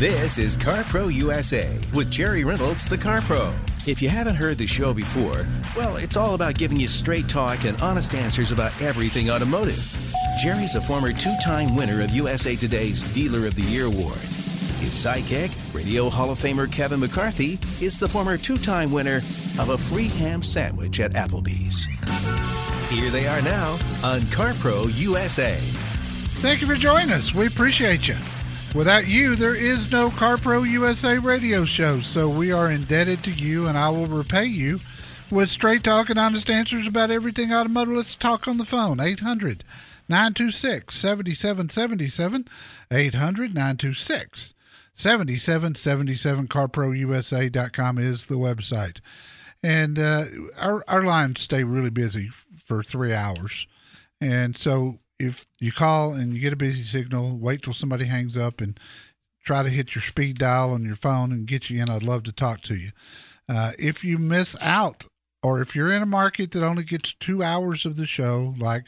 This is CarPro USA with Jerry Reynolds, the Car Pro. If you haven't heard the show before, well, it's all about giving you straight talk and honest answers about everything automotive. Jerry's a former two time winner of USA Today's Dealer of the Year award. His sidekick, Radio Hall of Famer Kevin McCarthy, is the former two time winner of a free ham sandwich at Applebee's. Here they are now on CarPro USA. Thank you for joining us. We appreciate you. Without you, there is no CarPro USA radio show, so we are indebted to you, and I will repay you with straight talk and honest answers about everything automotive. Let's talk on the phone. 800 926 7777. 800 926 7777. CarProUSA.com is the website. And uh, our, our lines stay really busy for three hours. And so if you call and you get a busy signal, wait till somebody hangs up and try to hit your speed dial on your phone and get you in. I'd love to talk to you. Uh, if you miss out, or if you're in a market that only gets two hours of the show, like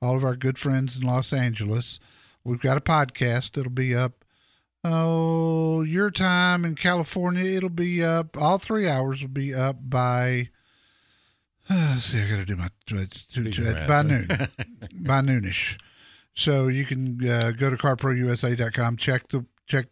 all of our good friends in Los Angeles, we've got a podcast that'll be up. Oh, your time in California, it'll be up. All three hours will be up by uh, see, I got to do my uh, by noon, by noonish. So you can uh, go to carprousa.com, check the check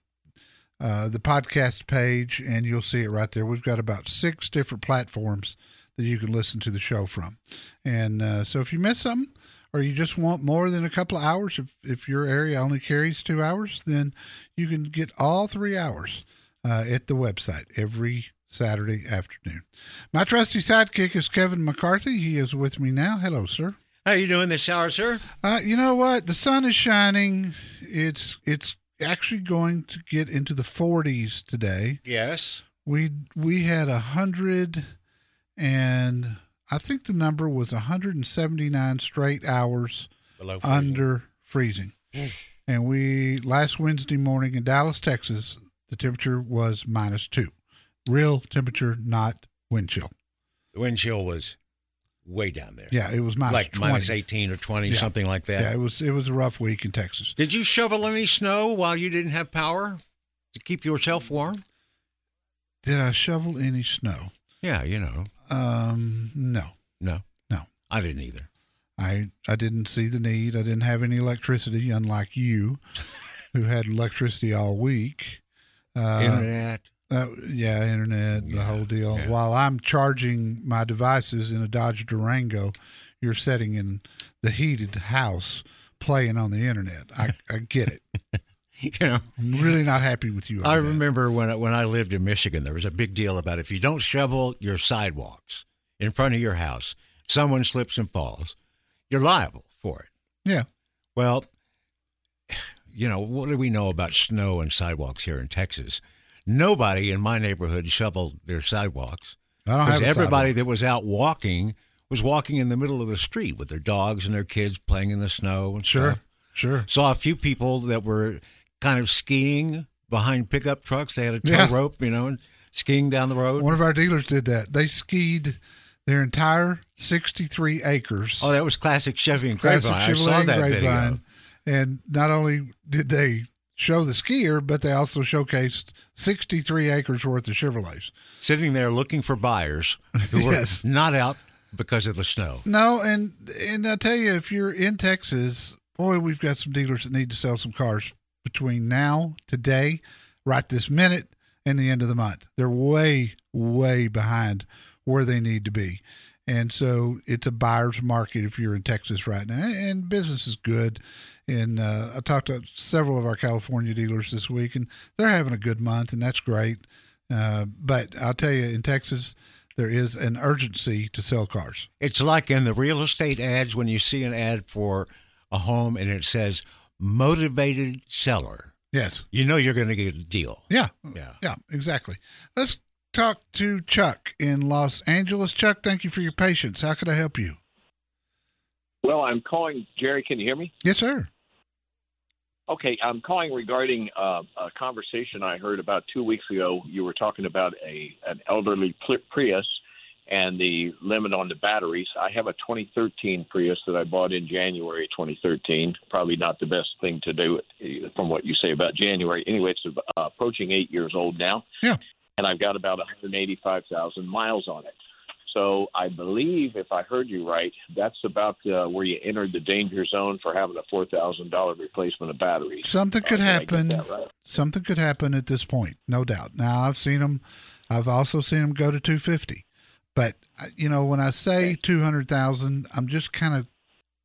uh, the podcast page, and you'll see it right there. We've got about six different platforms that you can listen to the show from. And uh, so if you miss something, or you just want more than a couple of hours, if if your area only carries two hours, then you can get all three hours uh, at the website every Saturday afternoon. My trusty sidekick is Kevin McCarthy. He is with me now. Hello, sir. How are you doing this hour, sir? Uh, you know what? The sun is shining. It's it's actually going to get into the 40s today. Yes. We we had a hundred and I think the number was 179 straight hours Below freezing. under freezing. and we last Wednesday morning in Dallas, Texas, the temperature was minus two. Real temperature, not wind chill. The wind chill was way down there. Yeah, it was minus like 20. minus 18 or 20, Yeah. something like that. Yeah, it was it was a rough week in Texas. Did you shovel any snow while you didn't have power to keep yourself warm? Did I shovel any snow? Yeah, you know. Um, no, No. No. I didn't either. I I didn't see the need. I didn't have any electricity, unlike you, who had electricity all week. Uh, Internet. Uh, yeah, internet, the whole deal. yeah. While I'm charging my devices in a Dodge Durango, you're sitting in the heated house playing on the internet. I, I get it. You know, I'm really not happy with you. I that. remember when I, when I lived in Michigan, there was a big deal about if you don't shovel your sidewalks in front of your house, someone slips and falls, you're liable for it. Yeah. Well, you know, what do we know about snow and sidewalks here in Texas? Nobody in my neighborhood shoveled their sidewalks I don't have because everybody sidewalk. that was out walking was walking in the middle of the street with their dogs and their kids playing in the snow and Sure, stuff. sure. Saw a few people that were kind of skiing behind pickup trucks. They had a tow Yeah. rope, you know, and skiing down the road. One of our dealers did that. They skied their entire 63 acres. Oh, that was classic Chevy and Classic Grapevine. I Chevrolet saw and that Grapevine. video. And not only did they show the skier, but they also showcased 63 acres worth of Chevrolets. Sitting there looking for buyers who were Yes. not out because of the snow. No, and and I tell you, if you're in Texas, boy, we've got some dealers that need to sell some cars between now, today, right this minute, and the end of the month. They're way, way behind where they need to be. And so it's a buyer's market if you're in Texas right now. And business is good. And uh, I talked to several of our California dealers this week, and they're having a good month, and that's great. Uh, but I'll tell you, in Texas, there is an urgency to sell cars. It's like in the real estate ads when you see an ad for a home and it says motivated seller. Yes. You know you're going to get a deal. Yeah. Yeah. Yeah, exactly. Let's talk to Chuck in Los Angeles. Chuck, thank you for your patience. How can I help you? Well, I'm calling Jerry. Can you hear me? Yes, sir. Okay, I'm calling regarding uh, a conversation I heard about two weeks ago. You were talking about a an elderly Prius, and the limit on the batteries. I have a 2013 Prius that I bought in January 2013. Probably not the best thing to do from what you say about January. Anyway, it's uh, approaching eight years old now. Yeah. And I've got about 185,000 miles on it. So I believe, if I heard you right, that's about uh, where you entered the danger zone for having a four thousand dollar replacement of batteries. Something could Uh, happen. right? Something could happen at this point, no doubt. Now I've seen them. I've also seen them go to 250. But uh, you know, when I say 200,000, I'm just kind of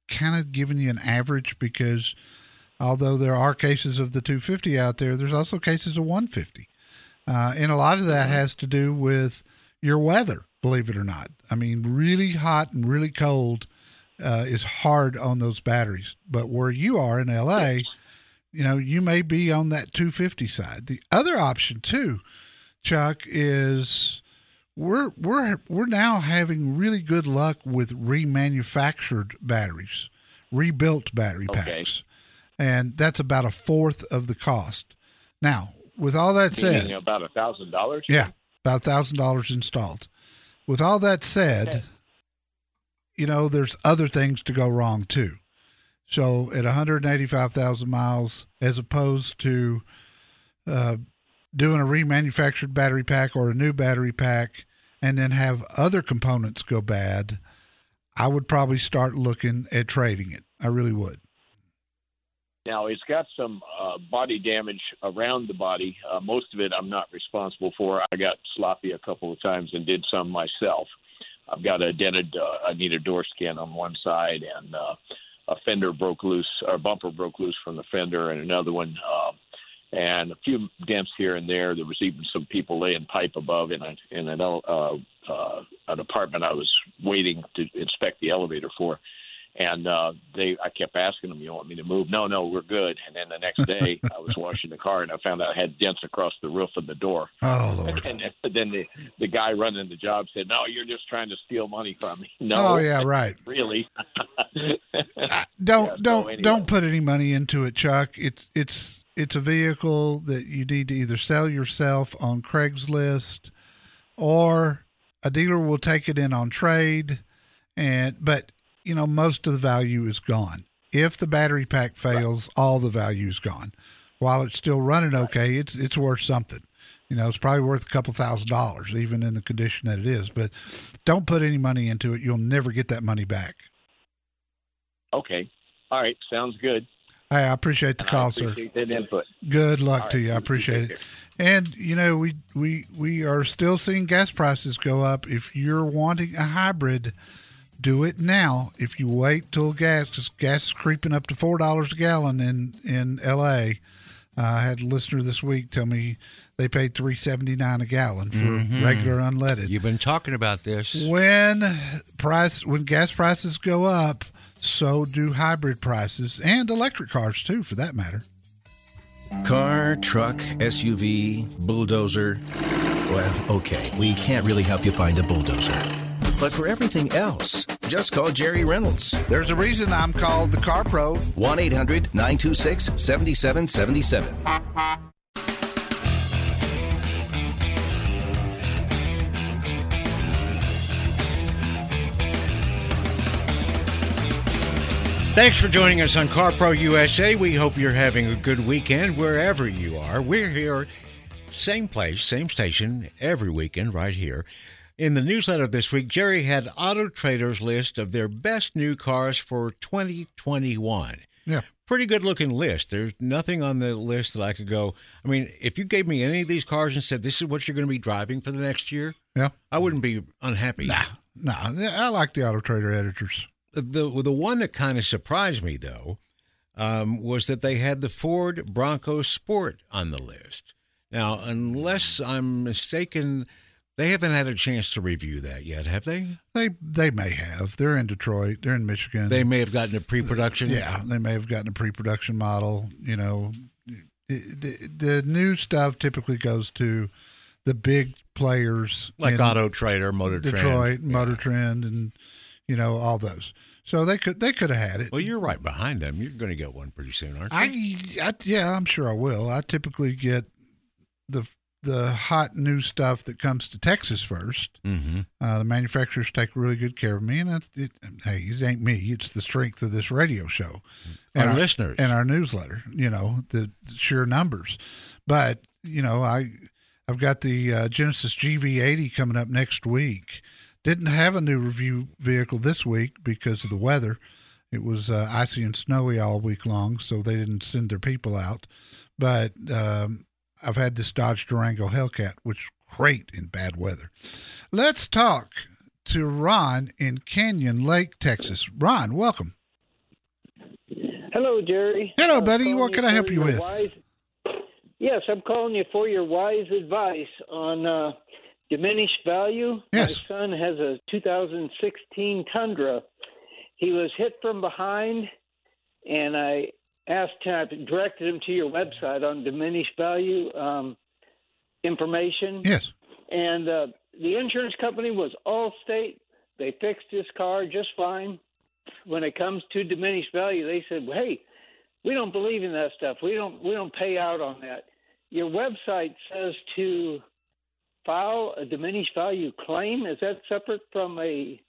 kind of giving you an average because although there are cases of the 250 out there, there's also cases of 150. Uh, and a lot of that has to do with your weather, believe it or not. I mean, really hot and really cold uh, is hard on those batteries. But where you are in LA, you know, you may be on that 250 side. The other option too, Chuck, is we're we're we're now having really good luck with remanufactured batteries, rebuilt battery Okay. packs, and that's about a fourth of the cost. Now, with all that said, Meaning about a thousand dollars. yeah, about a thousand dollars installed. With all that said, you know, there's other things to go wrong too. So at 185,000 miles, as opposed to uh, doing a remanufactured battery pack or a new battery pack, and then have other components go bad, I would probably start looking at trading it. I really would. Now it's got some uh, body damage around the body. Uh, most of it I'm not responsible for. I got sloppy a couple of times and did some myself. I've got a dented. Uh, I need a door skin on one side, and uh, a fender broke loose, or bumper broke loose from the fender, and another one, uh, and a few dents here and there. There was even some people laying pipe above in a in an uh, uh, an apartment I was waiting to inspect the elevator for and uh they I kept asking them, "You want me to move?" No, no, we're good. And then the next day, I was washing the car and I found out I had dents across the roof of the door. Oh Lord. And then the the guy running the job said, "No, you're just trying to steal money from me." No, Oh yeah, right. really. Don't Yeah, don't anyway. don't put any money into it, Chuck. It's it's it's a vehicle that you need to either sell yourself on Craigslist or a dealer will take it in on trade and but you know most of the value is gone. If the battery pack fails, all the value is gone. While it's still running okay, it's it's worth something. You know, it's probably worth a couple thousand dollars, even in the condition that it is. But don't put any money into it. You'll never get that money back. okay, all right, sounds good. Hey, I appreciate the call, I sir. appreciate that input. Good luck All to you. I appreciate it. And you know, we we we are still seeing gas prices go up. If you're wanting a hybrid, do it now. If you wait till gas, 'cause gas is creeping up to four dollars a gallon in in L.A. Uh, I had a listener this week tell me they paid three seventy nine a gallon for Mm-hmm. regular unleaded. You've been talking about this. When price when gas prices go up, so do hybrid prices and electric cars too, for that matter. Car, truck, SUV, bulldozer. Well, okay, we can't really help you find a bulldozer. But for everything else, just call Jerry Reynolds. There's a reason I'm called the Car Pro. 1 800 926 7777. Thanks for joining us on CarPro USA. We hope you're having a good weekend wherever you are. We're here, same place, same station, every weekend, right here. In the newsletter this week, Jerry had Auto Trader's list of their best new cars for 2021. Yeah. Pretty good looking list. There's nothing on the list that I could go. I mean, if you gave me any of these cars and said this is what you're going to be driving for the next year, Yeah. I wouldn't be unhappy. No, I like the Auto Trader editors. the the one that kind of surprised me though um, was that they had the Ford Bronco Sport on the list. Now, unless I'm mistaken, they haven't had a chance to review that yet, have they? They they may have. They're in Detroit. They're in Michigan. They may have gotten a pre-production. yeah, they may have gotten a pre-production model. You know, It- the, the new stuff typically goes to the big players like Auto Trader, Motor Trend. Detroit, Yeah. Motor Trend, and you know all those. So they could they could have had it. Well, you're right behind them. You're going to get one pretty soon, aren't you? I, I yeah, I'm sure I will. I typically get the the hot new stuff that comes to Texas 1st Mm-hmm. Uh, the manufacturers take really good care of me, and it, it, hey, it ain't me. It's the strength of this radio show, and Our listeners. and our newsletter. You know the, the sheer numbers, but you know I I've got the uh, Genesis GV80 coming up next week. Didn't have a new review vehicle this week because of the weather. It was uh, icy and snowy all week long, so they didn't send their people out. But um, I've had this Dodge Durango Hellcat, which is great in bad weather. Let's talk to Ron in Canyon Lake, Texas. Ron, welcome. Hello, Jerry. Hello, buddy. What can I help you with? Wise... Yes, I'm calling you for your wise advice on uh, diminished value. Yes. My son has a 2016 Tundra. He was hit from behind, and I asked him, directed him to your website on diminished value um, information. Yes. And uh, the insurance company was Allstate. They fixed this car just fine. When it comes to diminished value, they said, well, "Hey, we don't believe in that stuff. We don't we don't pay out on that." Your website says to file a diminished value claim. Is that separate from a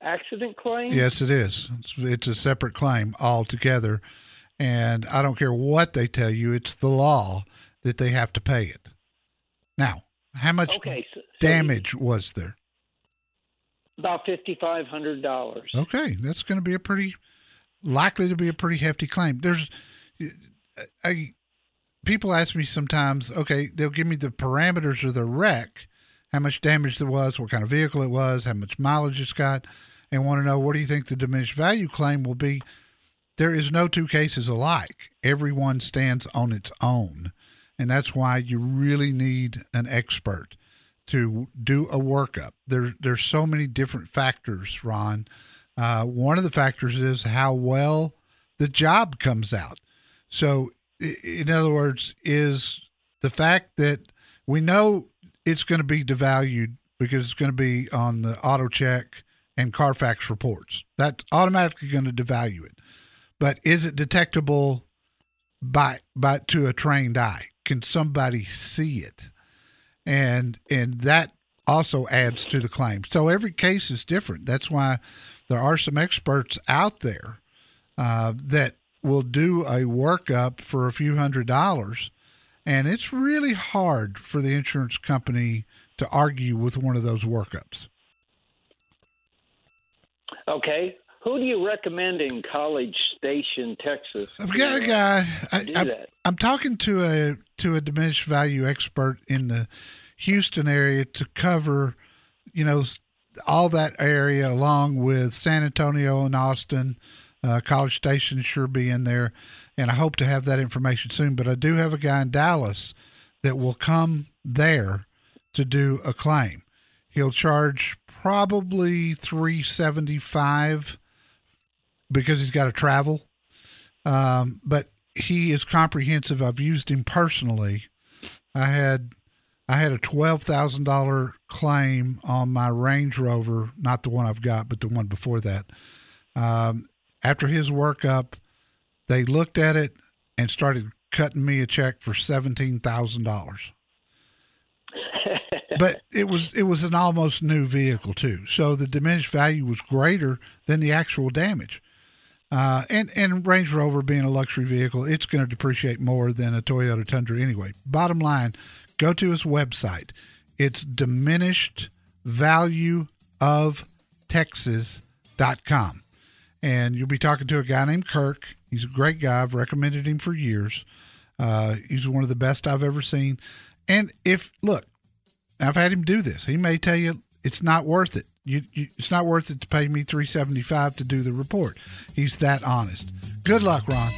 accident claim? Yes, it is. It's, it's a separate claim altogether. And I don't care what they tell you, it's the law that they have to pay it. Now, how much Okay. So, so damage was there? About fifty five hundred dollars. Okay, that's going to be a pretty likely to be a pretty hefty claim. There's, I, people ask me sometimes. Okay, they'll give me the parameters of the wreck, how much damage there was, what kind of vehicle it was, how much mileage it's got, and want to know what do you think the diminished value claim will be. There is no two cases alike. Everyone stands on its own, and that's why you really need an expert to do a workup. There, there's so many different factors, Ron. Uh, one of the factors is how well the job comes out. So, in other words, is the fact that we know it's going to be devalued because it's going to be on the AutoCheck and Carfax reports. That's automatically going to devalue it. But is it detectable by by to a trained eye? Can somebody see it? and and that also adds to the claim. So every case is different. That's why there are some experts out there uh, that will do a workup for a few hundred dollars, and it's really hard for the insurance company to argue with one of those workups. Okay. Who do you recommend in College Station, Texas? I've got a guy. I, do I, that? I'm talking to a to a diminished value expert in the Houston area to cover, you know, all that area along with San Antonio and Austin. Uh, College Station sure be in there, and I hope to have that information soon. But I do have a guy in Dallas that will come there to do a claim. He'll charge probably three seventy five because he's got to travel um, but he is comprehensive. I've used him personally. I had I had a twelve thousand dollar claim on my Range Rover, not the one I've got, but the one before that. Um, after his workup, they looked at it and started cutting me a check for seventeen thousand dollars. but it was it was an almost new vehicle too, so the diminished value was greater than the actual damage. Uh, and and Range Rover being a luxury vehicle, it's going to depreciate more than a Toyota Tundra anyway. Bottom line, go to his website. It's diminished value of Texas.com. And you'll be talking to a guy named Kirk. He's a great guy. I've recommended him for years. Uh, he's one of the best I've ever seen. And if look, I've had him do this. He may tell you it's not worth it. You, you, it's not worth it to pay me three seventy five to do the report. He's that honest. Good luck, Ron.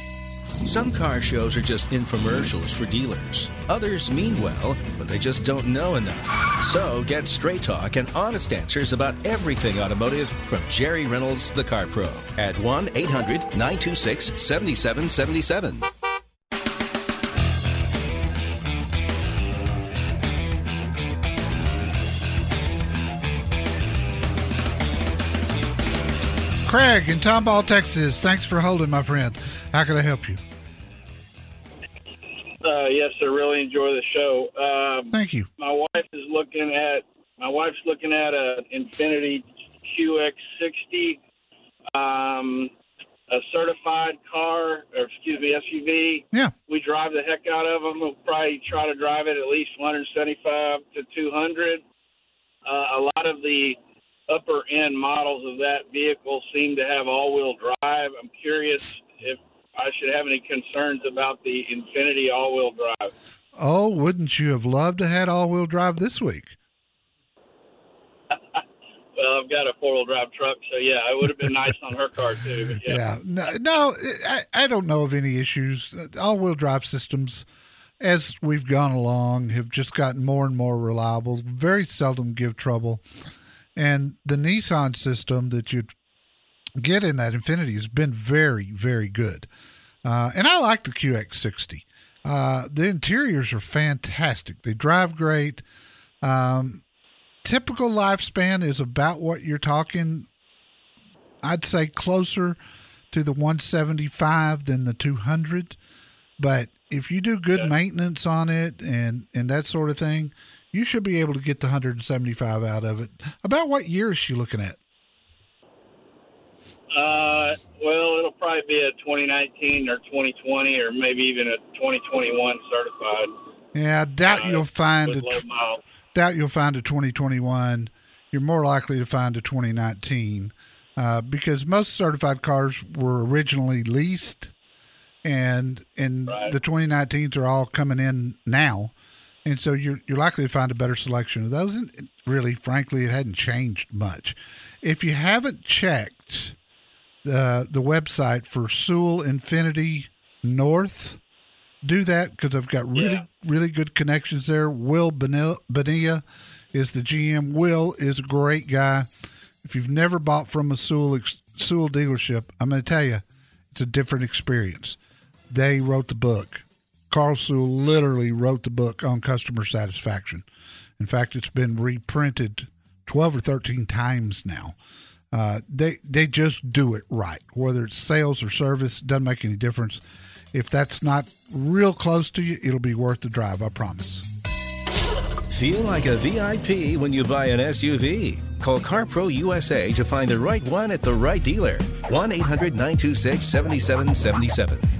Some car shows are just infomercials for dealers. Others mean well, but they just don't know enough. So get straight talk and honest answers about everything automotive from Jerry Reynolds, the Car Pro, at 1 800 926 7777. Craig in Tomball, Texas. Thanks for holding, my friend. How can I help you? Uh, yes, I really enjoy the show. Um, Thank you. my wife is looking at my wife's looking at a Infiniti QX60, um, a certified car, or excuse me, SUV. Yeah. We drive the heck out of them. We'll probably try to drive it at least 175 to 200. Uh, a lot of the upper end models of that vehicle seem to have all wheel drive. I'm curious if I should have any concerns about the Infiniti all wheel drive. Oh, wouldn't you have loved to had all wheel drive this week? Well, I've got a four wheel drive truck, so yeah, it would have been nice on her car too. Yeah. Yeah. No, no I, I don't know of any issues. All wheel drive systems, as we've gone along, have just gotten more and more reliable, very seldom give trouble. And the Nissan system that you'd get in that Infiniti has been very, very good. Uh, and I like the QX60. Uh, the interiors are fantastic. They drive great. Um, typical lifespan is about what you're talking I'd say closer to the 175 than the 200. But if you do good maintenance on it and and that sort of thing, you should be able to get the 175 out of it. About what year is she looking at? Uh, well, it'll probably be a 2019 or 2020 or maybe even a 2021 certified. Yeah, I doubt uh, you'll find a with doubt you'll find a 2021. You're more likely to find a 2019 uh, because most certified cars were originally leased, and and Right. the 2019s are all coming in now, and so you're you're likely to find a better selection of those. And really, frankly, it hadn't changed much. If you haven't checked the the website for Sewell Infiniti North, do that because I've got really Yeah. really good connections there. Will Bonilla is the GM. Will is a great guy. If you've never bought from a Sewell Sewell dealership, I'm going to tell you, it's a different experience. They wrote the book. Carl Sewell literally wrote the book on customer satisfaction. In fact, it's been reprinted 12 or 13 times now. Uh, they they just do it right. Whether it's sales or service, doesn't make any difference. If that's not real close to you, it'll be worth the drive. I promise. Feel like a VIP when you buy an SUV. Call CarPro USA to find the right one at the right dealer. 1 800 926 7777.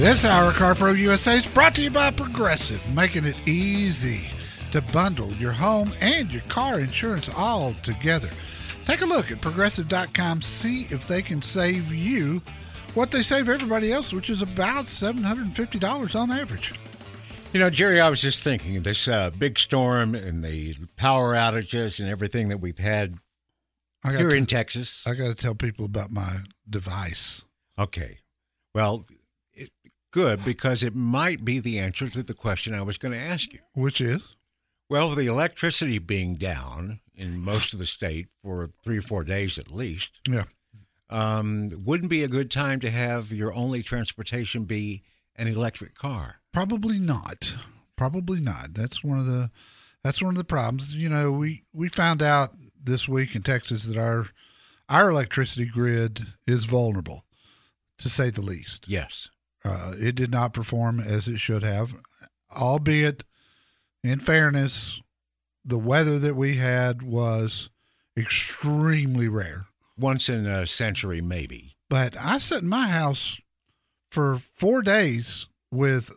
This hour, CarPro USA is brought to you by Progressive, making it easy to bundle your home and your car insurance all together. Take a look at progressive.com, see if they can save you what they save everybody else, which is about $750 on average. You know, Jerry, I was just thinking this uh, big storm and the power outages and everything that we've had I got, here to, in Texas. I got to tell people about my device. Okay. Well, good because it might be the answer to the question I was going to ask you. Which is? Well, the electricity being down in most of the state for three or four days at least, Yeah. um, wouldn't be a good time to have your only transportation be an electric car. Probably not. Probably not. That's one of the that's one of the problems. You know, we we found out this week in Texas that our our electricity grid is vulnerable, to say the least. Yes. Uh, it did not perform as it should have, albeit, in fairness, the weather that we had was extremely rare. Once in a century, maybe. But I sat in my house for four days with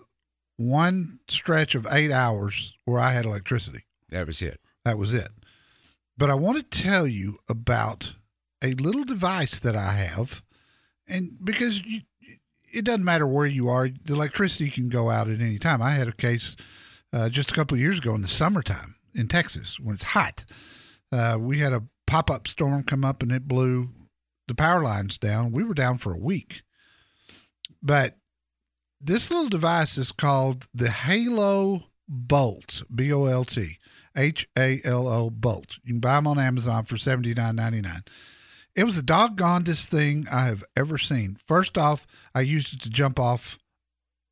one stretch of eight hours where I had electricity. That was it. That was it. But I want to tell you about a little device that I have. And because you, it doesn't matter where you are, the electricity can go out at any time. I had a case uh, just a couple of years ago in the summertime in Texas when it's hot. Uh, we had a pop up storm come up and it blew the power lines down. We were down for a week. But this little device is called the Halo Bolt, B O L T, H A L O Bolt. You can buy them on Amazon for seventy nine ninety nine. It was the doggonedest thing I have ever seen. First off, I used it to jump off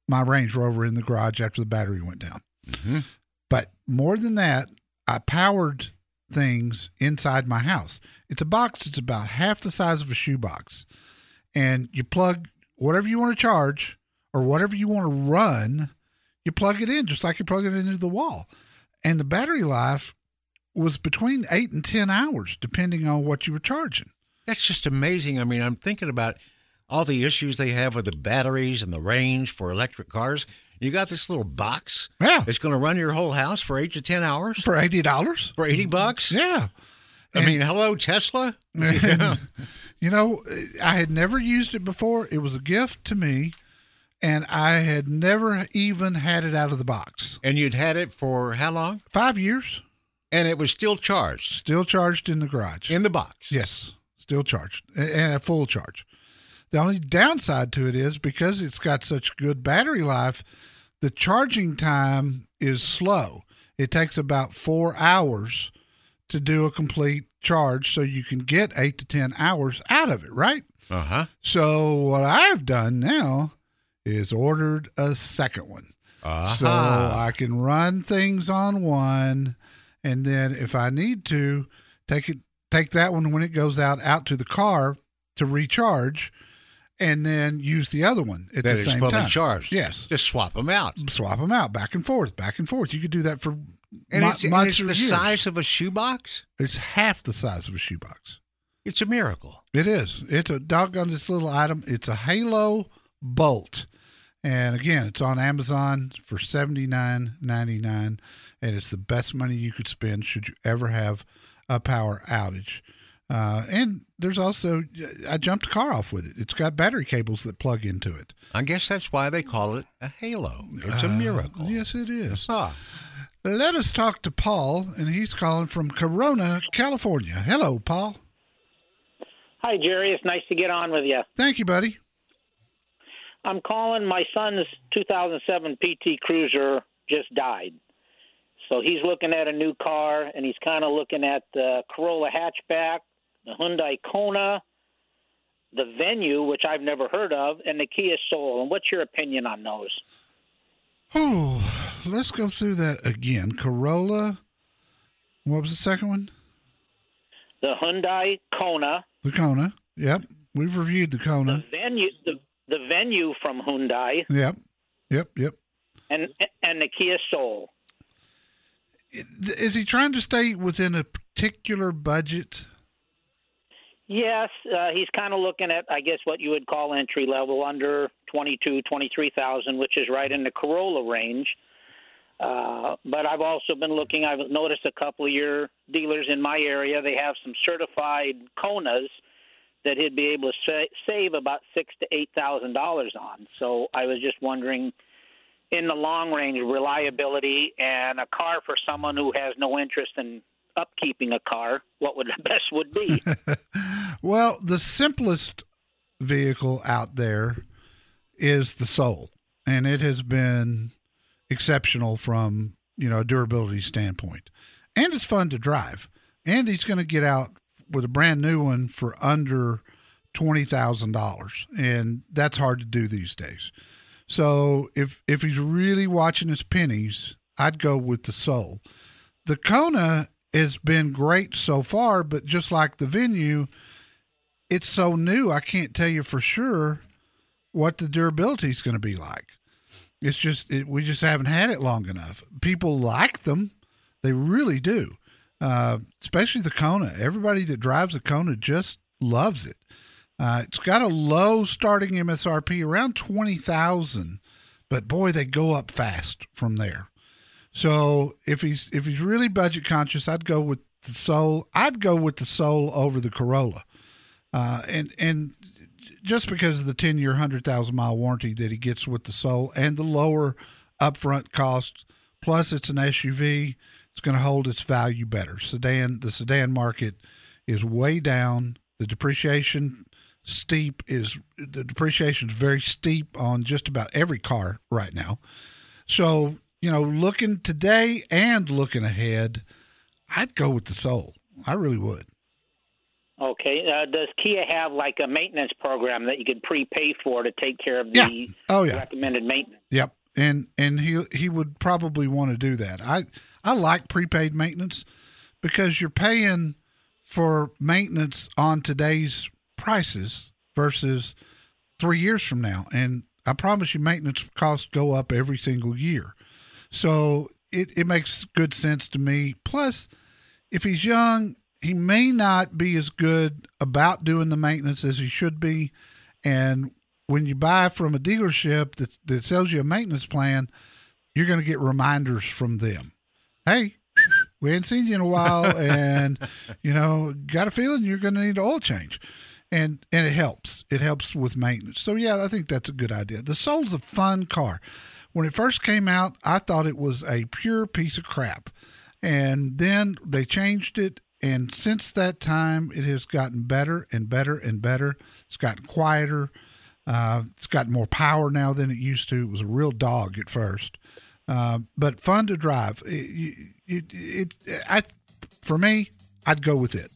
my Range Rover in the garage after the battery went down. Mhm. But more than that, I powered things inside my house. It's a box that's about half the size of a shoebox. And you plug whatever you want to charge or whatever you want to run, you plug it in just like you plug it into the wall. And the battery life was between eight and 10 hours, depending on what you were charging. That's just amazing. I mean, I'm thinking about all the issues they have with the batteries and the range for electric cars. You got this little box. Yeah. It's going to run your whole house for eight to 10 hours For $80? for 80 bucks. Yeah. I mean, hello, Tesla. And, you know, I had never used it before. It was a gift to me, and I had never even had it out of the box. And you'd had it for how long? Five years, And it was still charged still charged in the garage. in the box. yes, still charged and a full charge. The only downside to it is because it's got such good battery life, the charging time is slow. It takes about four hours to do a complete charge, so you can get eight to 10 hours out of it, right? Uh huh. So what I've done now is ordered a second one. Uh So I can run things on one and then if I need to take it take that one when it goes out out to the car to recharge and then use the other one at That the same fully time. charged. Yes. Just swap them out. Swap them out back and forth, back and forth. You could do that for And mo- it's, and it's the years. size of a shoebox. It's half the size of a shoebox. It's a miracle. It is. It's a doggone this little item. It's a Halo Bolt. And again, it's on Amazon for seventy nine ninety nine, and it's the best money you could spend should you ever have a power outage. Uh, and there's also I jumped a car off with it. It's got battery cables that plug into it. I guess that's why they call it a halo. It's a miracle. Uh, Yes, it is. Ah, Let us talk to Paul, and he's calling from Corona, California. Hello, Paul. Hi, Jerry. It's nice to get on with you. Thank you, buddy. I'm calling. My son's 2007 PT Cruiser just died. So he's looking at a new car, and he's kind of looking at the Corolla hatchback, the Hyundai Kona, the Venue, which I've never heard of, and the Kia Soul. And what's your opinion on those? Oh, let's go through that again. Corolla. What was the second one? The Hyundai Kona, The Kona. Yep. We've reviewed the the Kona. Venue, the, the Venue from Hyundai, Yep. Yep. Yep. and and the Kia Soul. Is he trying to stay within a particular budget? Yes, uh, he's kind of looking at, I guess, what you would call entry level, under twenty-two, twenty-three thousand, which is right in the Corolla range. Uh, but I've also been looking. I've noticed a couple of your dealers in my area. They have some certified Konas that he'd be able to sa- save about six to eight thousand dollars on. So I was just wondering, in the long range, reliability and a car for someone who has no interest in upkeeping a car, what would the best would be? Well, the simplest vehicle out there is the Soul, and it has been exceptional from you know a durability standpoint, and it's fun to drive. And he's going to get out with a brand new one for under twenty thousand dollars, and that's hard to do these days. So if if he's really watching his pennies, I'd go with the Soul. The Kona has been great so far, but just like the venue, it's so new. I can't tell you for sure what the durability is going to be like. It's just it, we just haven't had it long enough. People like them, they really do. Uh, especially the Kona. Everybody that drives a Kona just loves it. Uh, it's got a low starting MSRP around twenty thousand, but boy, they go up fast from there. So if he's if he's really budget conscious, I'd go with the Soul. I'd go with the Soul over the Corolla, uh, and and just because of the ten year, hundred thousand mile warranty that he gets with the Soul and the lower upfront cost, plus it's an SUV, it's going to hold its value better. Sedan, the sedan market is way down. The depreciation steep is the depreciation is very steep on just about every car right now. So, you know, looking today and looking ahead, I'd go with the Soul. I really would. Okay. Uh, does Kia have like a maintenance program that you could prepay for to take care of Yeah. the Oh yeah. recommended maintenance? Yep. And and he he would probably want to do that. I I like prepaid maintenance because you're paying for maintenance on today's prices versus three years from now. And I promise you, maintenance costs go up every single year. So it, it makes good sense to me. Plus, if he's young, he may not be as good about doing the maintenance as he should be. And when you buy from a dealership that, that sells you a maintenance plan, you're going to get reminders from them. Hey, we ain't seen you in a while, and you know, got a feeling you're going to need an oil change, and and it helps. It helps with maintenance. So yeah, I think that's a good idea. The Soul's a fun car. When it first came out, I thought it was a pure piece of crap, and then they changed it. And since that time, it has gotten better and better and better. It's gotten quieter. Uh, it's got more power now than it used to. It was a real dog at first, uh, but fun to drive. It, it, it, I, for me, I'd go with it.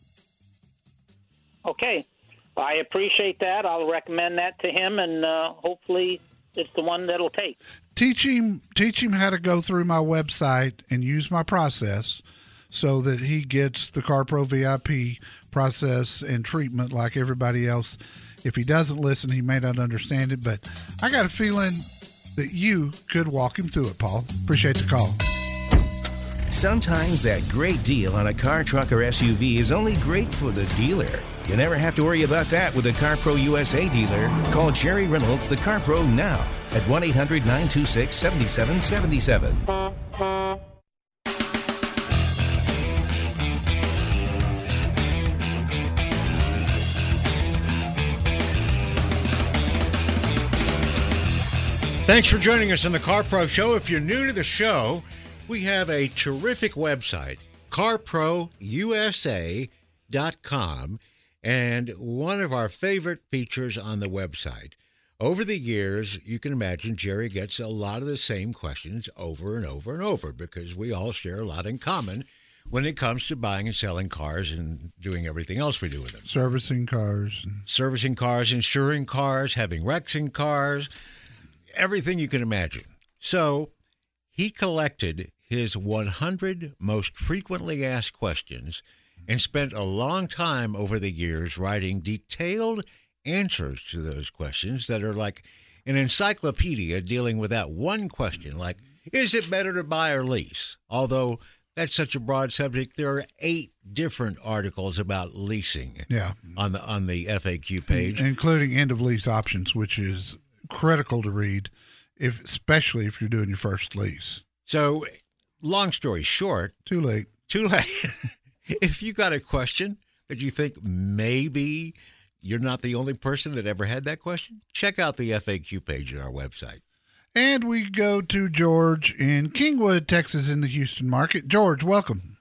Okay, I appreciate that. I'll recommend that to him, and uh, hopefully, it's the one that'll take. Teach him, teach him how to go through my website and use my process, so that he gets the CarPro VIP process and treatment like everybody else if he doesn't listen, he may not understand it, but I got a feeling that you could walk him through it, Paul. Appreciate the call. Sometimes that great deal on a car, truck, or SUV is only great for the dealer. You never have to worry about that with a CarPro USA dealer. Call Jerry Reynolds, the CarPro, now at 1 800 926 7777. Thanks for joining us on the Car Pro Show. If you're new to the show, we have a terrific website, carprousa.com, and one of our favorite features on the website. Over the years, you can imagine Jerry gets a lot of the same questions over and over and over because we all share a lot in common when it comes to buying and selling cars and doing everything else we do with them. Servicing cars. Servicing cars, insuring cars, having wrecks in cars everything you can imagine. So he collected his 100 most frequently asked questions and spent a long time over the years writing detailed answers to those questions that are like an encyclopedia dealing with that one question like is it better to buy or lease although that's such a broad subject there are eight different articles about leasing yeah on the on the FAQ page including end of lease options which is critical to read, if especially if you're doing your first lease. So, long story short, too late. Too late. if you got a question that you think maybe you're not the only person that ever had that question, check out the FAQ page on our website. And we go to George in Kingwood, Texas, in the Houston market. George, welcome.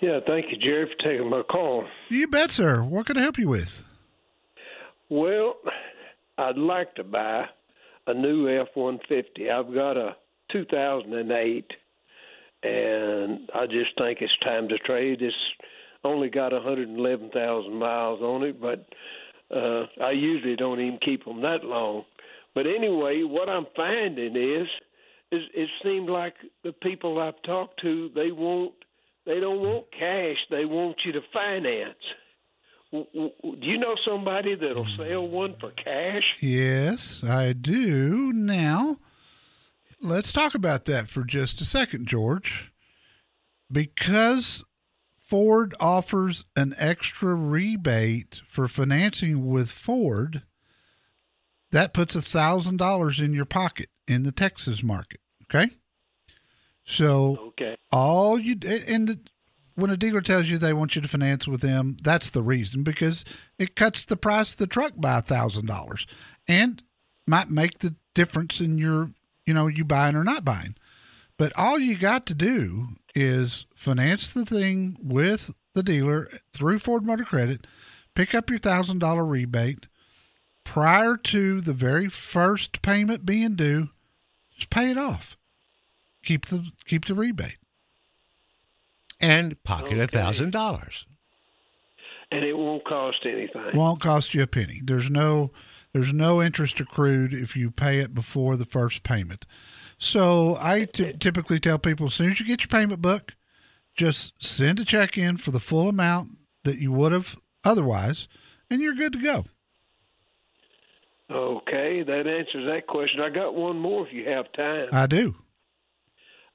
Yeah, thank you, Jerry, for taking my call. You bet, sir. What can I help you with? Well, I'd like to buy a new F 150. I've got a 2008, and I just think it's time to trade. It's only got 111,000 miles on it, but uh, I usually don't even keep them that long. But anyway, what I'm finding is, is it seems like the people I've talked to they won't they don't want cash. They want you to finance. Do you know somebody that'll sell one for cash? Yes, I do. Now, let's talk about that for just a second, George. Because Ford offers an extra rebate for financing with Ford, that puts a thousand dollars in your pocket in the Texas market. Okay. So okay. all you and when a dealer tells you they want you to finance with them, that's the reason because it cuts the price of the truck by a thousand dollars and might make the difference in your, you know, you buying or not buying. But all you got to do is finance the thing with the dealer through Ford Motor Credit, pick up your thousand dollar rebate prior to the very first payment being due. Just pay it off. Keep the keep the rebate and pocket a thousand dollars. And it won't cost anything. Won't cost you a penny. There's no there's no interest accrued if you pay it before the first payment. So I t- typically tell people as soon as you get your payment book, just send a check in for the full amount that you would have otherwise, and you're good to go. Okay, that answers that question. I got one more if you have time. I do.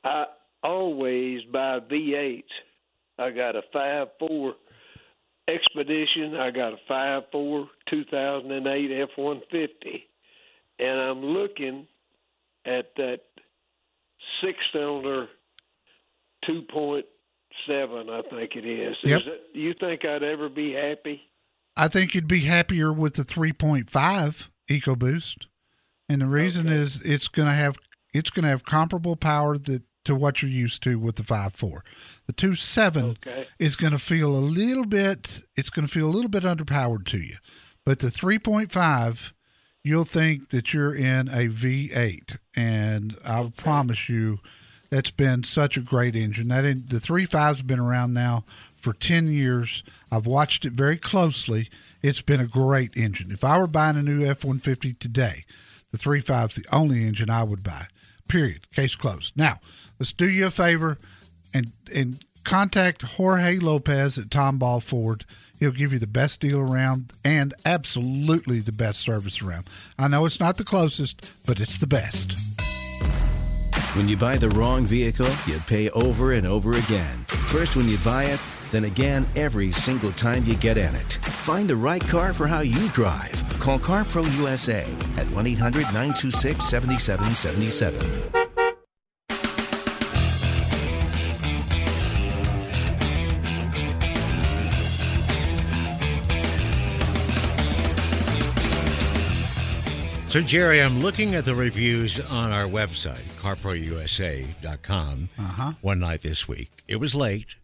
I always buy V8s. I got a five four Expedition. I got a five four 2008 F one fifty, and I'm looking at that six cylinder two point seven. I think it is. Yep. Is it, you think I'd ever be happy? I think you'd be happier with the 3.5 EcoBoost, and the reason Okay. is it's going to have it's going to have comparable power that to what you're used to with the five four. The 2.7 Okay. is going to feel a little bit it's going to feel a little bit underpowered to you, but the 3.5 you'll think that you're in a V8, and I promise you. That's been such a great engine. That in, the 3.5's been around now for 10 years. I've watched it very closely. It's been a great engine. If I were buying a new F 150 today, the 3.5 is the only engine I would buy. Period. Case closed. Now, let's do you a favor and, and contact Jorge Lopez at Tom Ball Ford. He'll give you the best deal around and absolutely the best service around. I know it's not the closest, but it's the best. When you buy the wrong vehicle, you pay over and over again. First when you buy it, then again every single time you get in it. Find the right car for how you drive. Call CarPro USA at 1 800 926 7777. So, Jerry, I'm looking at the reviews on our website, carprousa.com, Uh-huh. one night this week. It was late.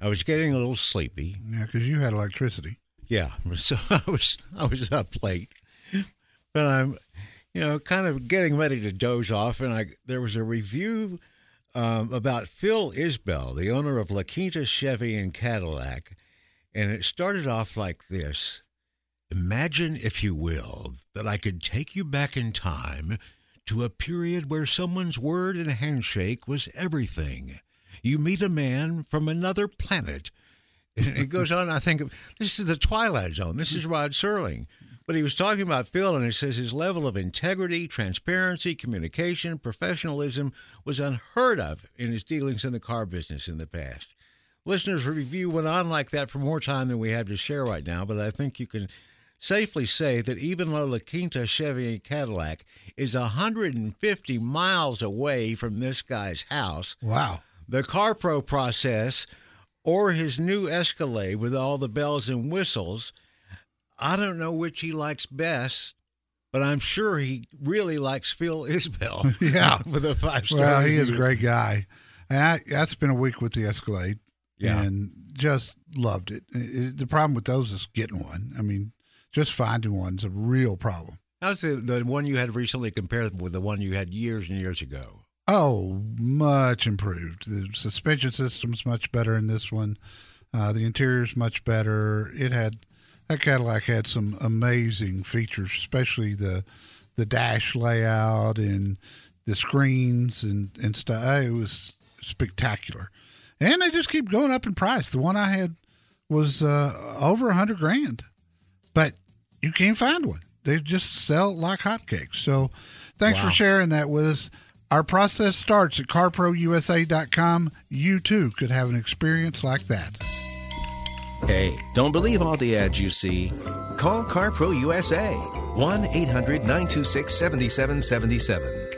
I was getting a little sleepy. Yeah, because you had electricity. Yeah, so I was I was up late, but I'm, you know, kind of getting ready to doze off, and I there was a review um, about Phil Isbell, the owner of La Quinta Chevy and Cadillac, and it started off like this: Imagine, if you will, that I could take you back in time to a period where someone's word and handshake was everything. You meet a man from another planet. It goes on. I think this is the Twilight Zone. This is Rod Serling. But he was talking about Phil, and it says his level of integrity, transparency, communication, professionalism was unheard of in his dealings in the car business in the past. Listeners' review went on like that for more time than we have to share right now, but I think you can safely say that even though La Quinta Chevy and Cadillac is 150 miles away from this guy's house, Wow. the CarPro process or his new Escalade with all the bells and whistles, I don't know which he likes best, but I'm sure he really likes Phil Isbell. Yeah. with a five star. Well, he is a great guy. And I, I spent a week with the Escalade Yeah. and just loved it. It- it- The problem with those is getting one. I mean, just finding one's a real problem. How's the the one you had recently compared with the one you had years and years ago? Oh, much improved. The suspension system's much better in this one. Uh, the interior's much better. It had that Cadillac had some amazing features, especially the the dash layout and the screens and and stuff. It was spectacular, and they just keep going up in price. The one I had was uh, over a hundred grand, but you can't find one. They just sell like hotcakes. So, thanks Wow. for sharing that with us. Our process starts at carprousa.com. You too could have an experience like that. Hey, don't believe all the ads you see. Call CarPro USA 1 800 926 7777.